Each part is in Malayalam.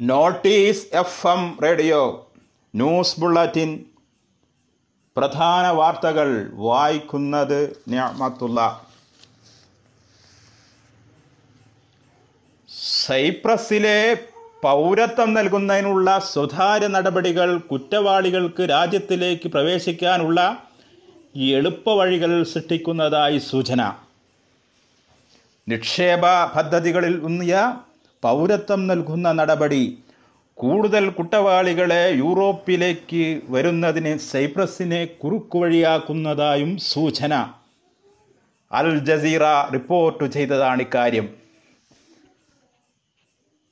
Notice F M radio news bulletin. പ്രധാന വാർത്തകൾ വായിക്കുന്നത് ഞാമത്തുള്ള സൈപ്രസിലെ പൗരത്വം നൽകുന്നതിനുള്ള സുതാര്യ നടപടികൾ കുറ്റവാളികൾക്ക് രാജ്യത്തിലേക്ക് പ്രവേശിക്കാനുള്ള എളുപ്പവഴികൾ സൃഷ്ടിക്കുന്നതായി സൂചന. നിക്ഷേപ പദ്ധതികളിൽ ഊന്നിയ പൗരത്വം നൽകുന്ന നടപടി. കൂടുതൽ കുട്ടവാളികളെ യൂറോപ്പിലേക്ക് വരുന്നതിന് സൈപ്രസിനെ കുറുക്കുവഴിയാക്കുന്നതായും സൂചന. അൽ ജസീറ റിപ്പോർട്ട് ചെയ്തതാണ് ഇക്കാര്യം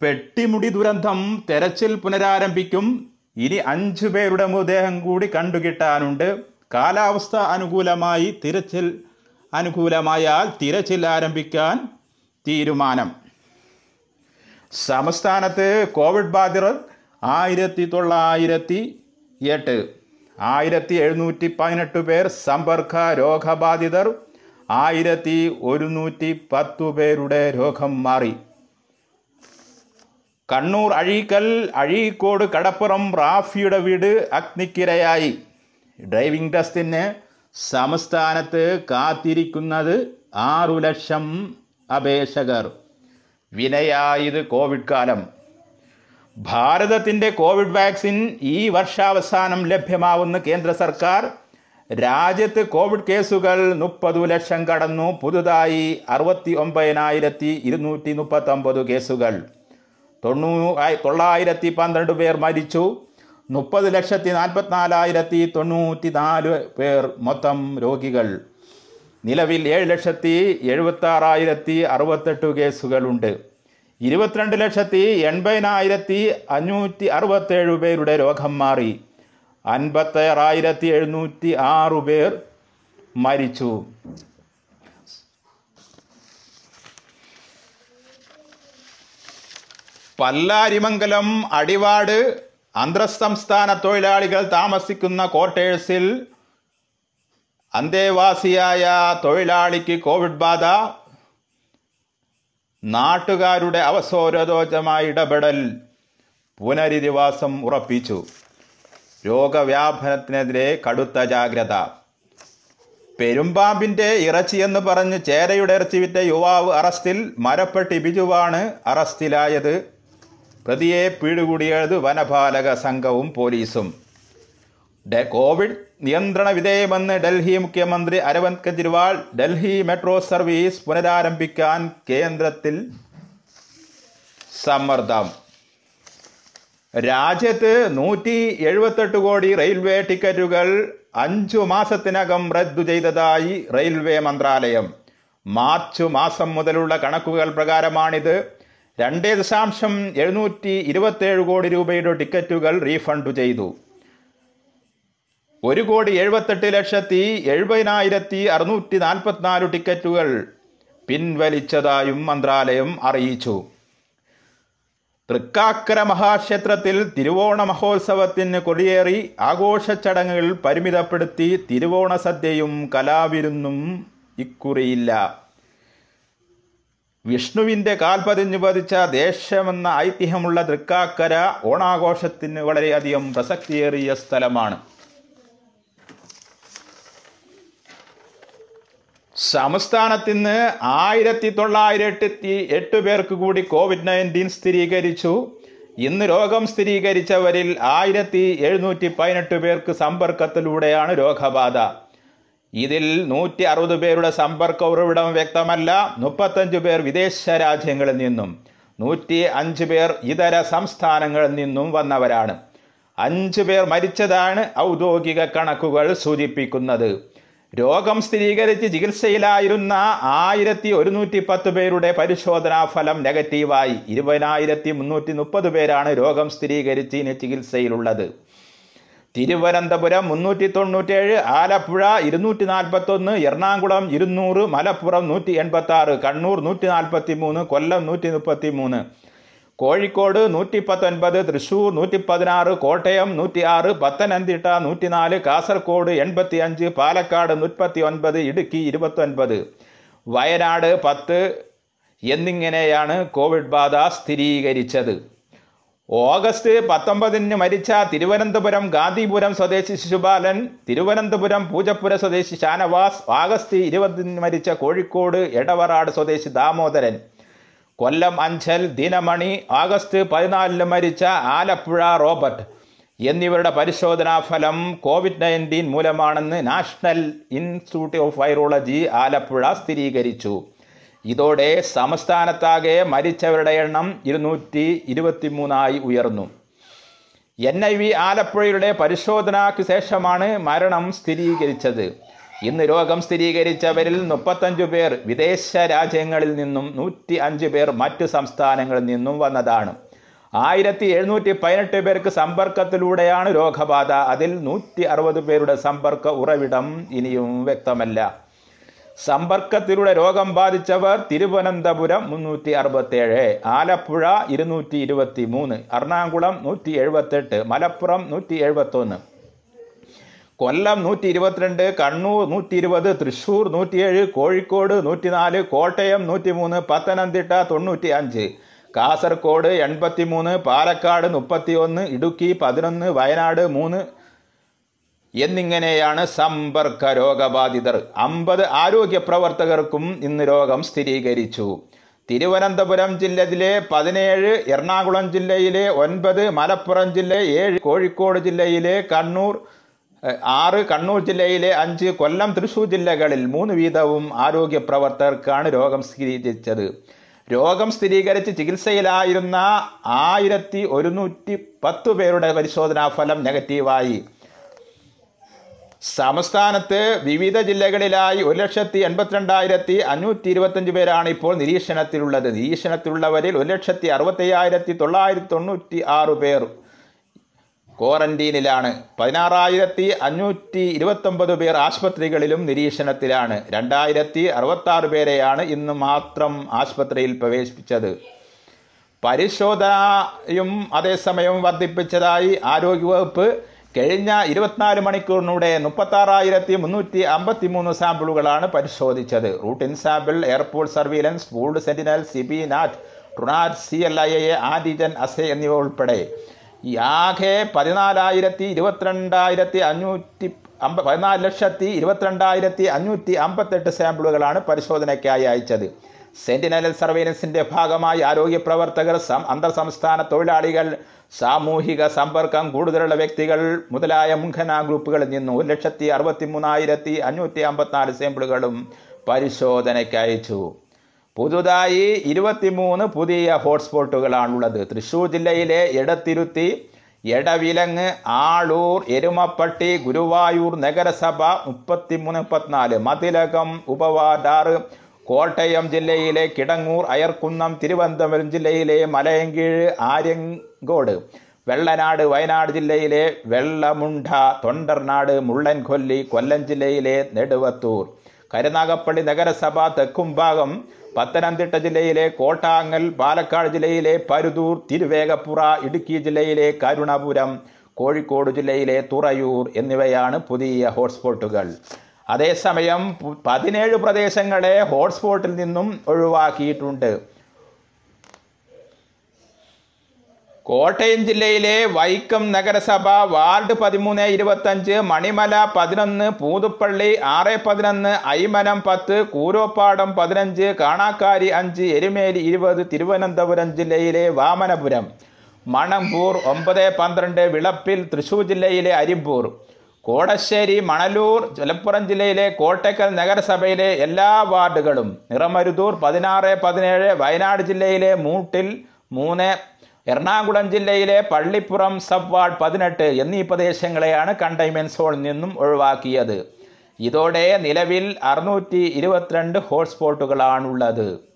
പെട്ടിമുടി ദുരന്തം തെരച്ചിൽ പുനരാരംഭിക്കും. ഇനി അഞ്ചു പേരുടെ മൃതദേഹം കൂടി കണ്ടുകിട്ടാനുണ്ട്. കാലാവസ്ഥ അനുകൂലമായി തിരച്ചിൽ അനുകൂലമായാൽ തിരച്ചിൽ ആരംഭിക്കാൻ തീരുമാനം. സംസ്ഥാനത്ത് കോവിഡ് ബാധിതർ ആയിരത്തി തൊള്ളായിരത്തി എട്ട് ആയിരത്തി എഴുന്നൂറ്റി പതിനെട്ട് പേർ സമ്പർക്ക രോഗബാധിതർ. ആയിരത്തി ഒരുന്നൂറ്റി പത്തു പേരുടെ രോഗം മാറി. കണ്ണൂർ അഴീക്കൽ അഴീക്കോട് കടപ്പുറം റാഫിയുടെ വീട് അഗ്നിക്കിരയായി. ഡ്രൈവിംഗ് ടെസ്റ്റിന് സംസ്ഥാനത്ത് കാത്തിരിക്കുന്നത് ആറു ലക്ഷം അപേക്ഷകർ. വിനയായത് കോവിഡ് കാലം. ഭാരതത്തിന്റെ കോവിഡ് വാക്സിൻ ഈ വർഷാവസാനം ലഭ്യമാവുന്ന കേന്ദ്ര സർക്കാർ രാജ്യത്ത് കോവിഡ് കേസുകൾ മുപ്പത് ലക്ഷം കടന്നു. പുതുതായി അറുപത്തി ഒമ്പതിനായിരത്തി ഇരുന്നൂറ്റി മുപ്പത്തൊമ്പത് കേസുകൾ. തൊണ്ണൂ തൊള്ളായിരത്തി പന്ത്രണ്ട് പേർ മരിച്ചു. മുപ്പത് ലക്ഷത്തി നാൽപ്പത്തിനാലായിരത്തി തൊണ്ണൂറ്റി നാല് പേർ മൊത്തം രോഗികൾ. നിലവിൽ ഏഴ് ലക്ഷത്തി എഴുപത്താറായിരത്തി അറുപത്തെട്ട് കേസുകളുണ്ട്. ഇരുപത്തിരണ്ട് ലക്ഷത്തി എൺപതിനായിരത്തി അഞ്ഞൂറ്റി അറുപത്തേഴ് പേരുടെ രോഗം മാറി. അൻപത്താറായിരത്തി എഴുന്നൂറ്റി ആറ് പേർ മരിച്ചു. പല്ലാരിമംഗലം അടിവാട് അന്തർസംസ്ഥാന തൊഴിലാളികൾ താമസിക്കുന്ന ക്വാർട്ടേഴ്സിൽ അന്തേവാസിയായ തൊഴിലാളിക്ക് കോവിഡ് ബാധ നാട്ടുകാരുടെ അവസരോചമായ ഇടപെടൽ പുനരധിവാസം ഉറപ്പിച്ചു. രോഗവ്യാപനത്തിനെതിരെ കടുത്ത ജാഗ്രത. പെരുമ്പാമ്പിന്റെ ഇറച്ചിയെന്ന് പറഞ്ഞ് ചേരയുടെ ഇറച്ചി വിറ്റ യുവാവ് അറസ്റ്റിൽ മരപ്പെട്ടി ബിജുവാണ് അറസ്റ്റിലായത്. പ്രതിയെ പിടികൂടിയത് വനപാലക സംഘവും പോലീസും. കോവിഡ് നിയന്ത്രണ വിധേയമെന്ന് ഡൽഹി മുഖ്യമന്ത്രി അരവിന്ദ് കെജ്രിവാൾ ഡൽഹി മെട്രോ സർവീസ് പുനരാരംഭിക്കാൻ കേന്ദ്രത്തിൽ സമ്മർദ്ദം. രാജ്യത്ത് നൂറ്റി എഴുപത്തെട്ട് കോടി റെയിൽവേ ടിക്കറ്റുകൾ അഞ്ചു മാസത്തിനകം റദ്ദു ചെയ്തതായി റെയിൽവേ മന്ത്രാലയം. മാർച്ച് മാസം മുതലുള്ള കണക്കുകൾ പ്രകാരമാണിത്. രണ്ട് ദശാംശം എഴുന്നൂറ്റി ഇരുപത്തേഴ് കോടി രൂപയുടെ ടിക്കറ്റുകൾ റീഫണ്ട് ചെയ്തു. ഒരു കോടി എഴുപത്തെട്ട് ലക്ഷത്തി എഴുപതിനായിരത്തി അറുന്നൂറ്റി നാൽപ്പത്തിനാല് ടിക്കറ്റുകൾ പിൻവലിച്ചതായും മന്ത്രാലയം അറിയിച്ചു. തൃക്കാക്കര മഹാക്ഷേത്രത്തിൽ തിരുവോണ മഹോത്സവത്തിന് കൊടിയേറി ആഘോഷ ചടങ്ങുകൾ പരിമിതപ്പെടുത്തി തിരുവോണ സദ്യയും കലാവിരുന്നും ഇക്കുറിയില്ല. വിഷ്ണുവിന്റെ കാൽപതിഞ്ഞു പതിച്ച ദേശമെന്ന ഐതിഹ്യമുള്ള തൃക്കാക്കര ഓണാഘോഷത്തിന് വളരെയധികം പ്രസക്തിയേറിയ സ്ഥലമാണ്. സംസ്ഥാനത്തിന് ആയിരത്തി തൊള്ളായിരത്തി എട്ട് പേർക്ക് കൂടി കോവിഡ് നയന്റീൻ സ്ഥിരീകരിച്ചു. ഇന്ന് രോഗം സ്ഥിരീകരിച്ചവരിൽ ആയിരത്തി എഴുന്നൂറ്റി പതിനെട്ട് പേർക്ക് സമ്പർക്കത്തിലൂടെയാണ് രോഗബാധ. ഇതിൽ നൂറ്റി അറുപത് പേരുടെ സമ്പർക്ക ഉറവിടം വ്യക്തമല്ല. മുപ്പത്തഞ്ച് പേർ വിദേശ രാജ്യങ്ങളിൽ നിന്നും നൂറ്റി അഞ്ച് പേർ ഇതര സംസ്ഥാനങ്ങളിൽ നിന്നും വന്നവരാണ്. അഞ്ച് പേർ മരിച്ചതാണ് ഔദ്യോഗിക കണക്കുകൾ സൂചിപ്പിക്കുന്നത്. രോഗം സ്ഥിരീകരിച്ച് ചികിത്സയിലായിരുന്ന ആയിരത്തി ഒരുന്നൂറ്റി പത്ത് പേരുടെ പരിശോധനാ ഫലം നെഗറ്റീവായി. ഇരുപതിനായിരത്തി മുന്നൂറ്റി മുപ്പത് പേരാണ് രോഗം സ്ഥിരീകരിച്ച് ഇനി ചികിത്സയിലുള്ളത്. തിരുവനന്തപുരം മുന്നൂറ്റി തൊണ്ണൂറ്റേഴ് ആലപ്പുഴ ഇരുന്നൂറ്റി നാൽപ്പത്തൊന്ന് എറണാകുളം ഇരുന്നൂറ് മലപ്പുറം നൂറ്റി എൺപത്തി ആറ് കണ്ണൂർ നൂറ്റി നാൽപ്പത്തി മൂന്ന് കൊല്ലം നൂറ്റി മുപ്പത്തി മൂന്ന് കോഴിക്കോട് നൂറ്റി പത്തൊൻപത് തൃശൂർ നൂറ്റി പതിനാറ് കോട്ടയം നൂറ്റി ആറ് പത്തനംതിട്ട നൂറ്റിനാല് കാസർഗോഡ് എൺപത്തി അഞ്ച് പാലക്കാട് മുപ്പത്തി ഒൻപത് ഇടുക്കി ഇരുപത്തൊൻപത്. വയനാട് പത്ത്. എന്നിങ്ങനെയാണ് കോവിഡ് ബാധ സ്ഥിരീകരിച്ചത്. ഓഗസ്റ്റ് പത്തൊമ്പതിന് മരിച്ച തിരുവനന്തപുരം ഗാന്ധിപുരം സ്വദേശി ശിശുപാലൻ തിരുവനന്തപുരം പൂജപ്പുര സ്വദേശി ഷാനവാസ് ആഗസ്റ്റ് ഇരുപതിന് മരിച്ച കോഴിക്കോട് എടവറാട് സ്വദേശി ദാമോദരൻ. കൊല്ലം അഞ്ചൽ ദിനമണി ആഗസ്റ്റ് പതിനാലിന് മരിച്ച ആലപ്പുഴ റോബർട്ട് എന്നിവരുടെ പരിശോധനാ ഫലം കോവിഡ് നയന്റീൻ മൂലമാണെന്ന് National Institute of Virology Alappuzha സ്ഥിരീകരിച്ചു. ഇതോടെ സംസ്ഥാനത്താകെ മരിച്ചവരുടെ എണ്ണം ഇരുന്നൂറ്റി ഇരുപത്തി മൂന്നായി ഉയർന്നു. എൻ ഐ വി ആലപ്പുഴയുടെ പരിശോധനയ്ക്ക് ശേഷമാണ് മരണം സ്ഥിരീകരിച്ചത്. ഇന്ന് രോഗം സ്ഥിരീകരിച്ചവരിൽ മുപ്പത്തഞ്ചു പേർ വിദേശ രാജ്യങ്ങളിൽ നിന്നും നൂറ്റി അഞ്ച് പേർ മറ്റു സംസ്ഥാനങ്ങളിൽ നിന്നും വന്നതാണ്. ആയിരത്തി എഴുന്നൂറ്റി പതിനെട്ട് പേർക്ക് സമ്പർക്കത്തിലൂടെയാണ് രോഗബാധ. അതിൽ നൂറ്റി അറുപത് പേരുടെ സമ്പർക്ക ഉറവിടം ഇനിയും വ്യക്തമല്ല. സമ്പർക്കത്തിലൂടെ രോഗം ബാധിച്ചവർ തിരുവനന്തപുരം മുന്നൂറ്റി അറുപത്തേഴ് ആലപ്പുഴ ഇരുന്നൂറ്റി ഇരുപത്തി മൂന്ന് എറണാകുളം നൂറ്റി എഴുപത്തെട്ട് മലപ്പുറം നൂറ്റി എഴുപത്തൊന്ന് കൊല്ലം നൂറ്റി ഇരുപത്തിരണ്ട് കണ്ണൂർ നൂറ്റി ഇരുപത് തൃശൂർ നൂറ്റിയേഴ് കോഴിക്കോട് നൂറ്റിനാല് കോട്ടയം നൂറ്റിമൂന്ന് പത്തനംതിട്ട തൊണ്ണൂറ്റി അഞ്ച് കാസർഗോഡ് എൺപത്തി മൂന്ന് പാലക്കാട് മുപ്പത്തി ഒന്ന് ഇടുക്കി പതിനൊന്ന് വയനാട് മൂന്ന് എന്നിങ്ങനെയാണ് സമ്പർക്ക രോഗബാധിതർ. അമ്പത് ആരോഗ്യ പ്രവർത്തകർക്കും ഇന്ന് രോഗം സ്ഥിരീകരിച്ചു. തിരുവനന്തപുരം ജില്ലയിലെ പതിനേഴ് എറണാകുളം ജില്ലയിലെ ഒൻപത് മലപ്പുറം ജില്ല ഏഴ് കോഴിക്കോട് ജില്ലയിലെ കണ്ണൂർ ആറ് കണ്ണൂർ ജില്ലയിലെ അഞ്ച് കൊല്ലം തൃശൂർ ജില്ലകളിൽ മൂന്ന് വീതവും ആരോഗ്യ പ്രവർത്തകർക്കാണ് രോഗം സ്ഥിരീകരിച്ചത്. രോഗം സ്ഥിരീകരിച്ച് ചികിത്സയിലായിരുന്ന ആയിരത്തി ഒരുന്നൂറ്റി പത്ത് പേരുടെ പരിശോധനാ ഫലം നെഗറ്റീവായി. സംസ്ഥാനത്ത് വിവിധ ജില്ലകളിലായി ഒരു ലക്ഷത്തി എൺപത്തിരണ്ടായിരത്തി അഞ്ഞൂറ്റി ഇരുപത്തഞ്ച് പേരാണ് ഇപ്പോൾ നിരീക്ഷണത്തിലുള്ളത്. നിരീക്ഷണത്തിലുള്ളവരിൽ ഒരു ലക്ഷത്തി അറുപത്തയ്യായിരത്തി തൊള്ളായിരത്തി തൊണ്ണൂറ്റി ആറ് പേർ ക്വാറന്റീനിലാണ്. പതിനാറായിരത്തി അഞ്ഞൂറ്റി ഇരുപത്തൊമ്പത് പേർ ആശുപത്രികളിലും നിരീക്ഷണത്തിലാണ്. രണ്ടായിരത്തി അറുപത്താറ് പേരെയാണ് ഇന്ന് മാത്രം ആശുപത്രിയിൽ പ്രവേശിപ്പിച്ചത്. പരിശോധനയും അതേസമയം വർദ്ധിപ്പിച്ചതായി ആരോഗ്യവകുപ്പ് കഴിഞ്ഞ ഇരുപത്തിനാല് മണിക്കൂറിനൂടെ മുപ്പത്താറായിരത്തി മുന്നൂറ്റി അമ്പത്തി മൂന്ന് സാമ്പിളുകളാണ് പരിശോധിച്ചത്. Routine sample airport surveillance food sentinel C B NAAT Truenat C L I A antigen assay എന്നിവ ഉൾപ്പെടെ. ആകെ പതിനാലായിരത്തി ഇരുപത്തിരണ്ടായിരത്തി അഞ്ഞൂറ്റി അമ്പ പതിനാല് ലക്ഷത്തി ഇരുപത്തിരണ്ടായിരത്തി അഞ്ഞൂറ്റി അമ്പത്തെട്ട് സാമ്പിളുകളാണ് പരിശോധനയ്ക്കായി അയച്ചത്. സെന്റിനൽ സർവൈലൻസിന്റെ ഭാഗമായി ആരോഗ്യ പ്രവർത്തകർ അന്തർ സംസ്ഥാന തൊഴിലാളികൾ സാമൂഹിക സമ്പർക്കം കൂടുതലുള്ള വ്യക്തികൾ മുതലായ മുൻഗണനാ ഗ്രൂപ്പുകളിൽ നിന്ന് ഒരു ലക്ഷത്തി അറുപത്തി മൂന്നായിരത്തി അഞ്ഞൂറ്റി അമ്പത്തിനാല് സാമ്പിളുകളും പരിശോധനയ്ക്ക് അയച്ചു. പുതുതായി ഇരുപത്തിമൂന്ന് പുതിയ ഹോട്ട്സ്പോട്ടുകളാണുള്ളത്. തൃശൂർ ജില്ലയിലെ എടത്തിരുത്തി എടവിലങ്ങ് ആളൂർ എരുമപ്പട്ടി ഗുരുവായൂർ നഗരസഭ മുപ്പത്തിമൂന്ന് മുപ്പത്തിനാല് മതിലകം ഉപവാടാറ് കോട്ടയം ജില്ലയിലെ കിടങ്ങൂർ അയർക്കുന്നം തിരുവനന്തപുരം ജില്ലയിലെ മലയങ്കീഴ് ആര്യങ്കോട് വെള്ളനാട് വയനാട് ജില്ലയിലെ വെള്ളമുണ്ട തൊണ്ടർനാട് മുള്ളൻകൊല്ലി കൊല്ലം ജില്ലയിലെ നെടുവത്തൂർ കരുനാഗപ്പള്ളി നഗരസഭ തെക്കുംഭാഗം പത്തനംതിട്ട ജില്ലയിലെ കോട്ടാങ്ങൽ പാലക്കാട് ജില്ലയിലെ പരുതൂർ തിരുവേഗപ്പുറ ഇടുക്കി ജില്ലയിലെ കരുണപുരം കോഴിക്കോട് ജില്ലയിലെ തുറയൂർ എന്നിവയാണ് പുതിയ ഹോട്ട്സ്പോട്ടുകൾ. അതേസമയം പതിനേഴ് പ്രദേശങ്ങളെ ഹോട്ട്സ്പോട്ടിൽ നിന്നും ഒഴിവാക്കിയിട്ടുണ്ട്. കോട്ടയം ജില്ലയിലെ വൈക്കം നഗരസഭ വാർഡ് പതിമൂന്ന് ഇരുപത്തഞ്ച് മണിമല പതിനൊന്ന് പൂതുപ്പള്ളി ആറ് പതിനൊന്ന് ഐമനം പത്ത് കൂരോപ്പാടം പതിനഞ്ച് കാണാക്കാരി അഞ്ച് എരുമേലി ഇരുപത് തിരുവനന്തപുരം ജില്ലയിലെ വാമനപുരം മണമ്പൂർ ഒമ്പത് പന്ത്രണ്ട് വിളപ്പിൽ തൃശൂർ ജില്ലയിലെ അരിമ്പൂർ കോടശ്ശേരി മണലൂർ മലപ്പുറം ജില്ലയിലെ കോട്ടക്കൽ നഗരസഭയിലെ എല്ലാ വാർഡുകളും നിറമരുതൂർ പതിനാറ് പതിനേഴ് വയനാട് ജില്ലയിലെ മൂട്ടിൽ മൂന്ന് എറണാകുളം ജില്ലയിലെ പള്ളിപ്പുറം സബ് വാർഡ് പതിനെട്ട് എന്നീ പ്രദേശങ്ങളെയാണ് കണ്ടെയ്ൻമെന്റ് സോണിൽ നിന്നും ഒഴിവാക്കിയത്. ഇതോടെ നിലവിൽ അറുന്നൂറ്റി ഇരുപത്തിരണ്ട് ഹോട്ട്സ്പോട്ടുകളാണുള്ളത്.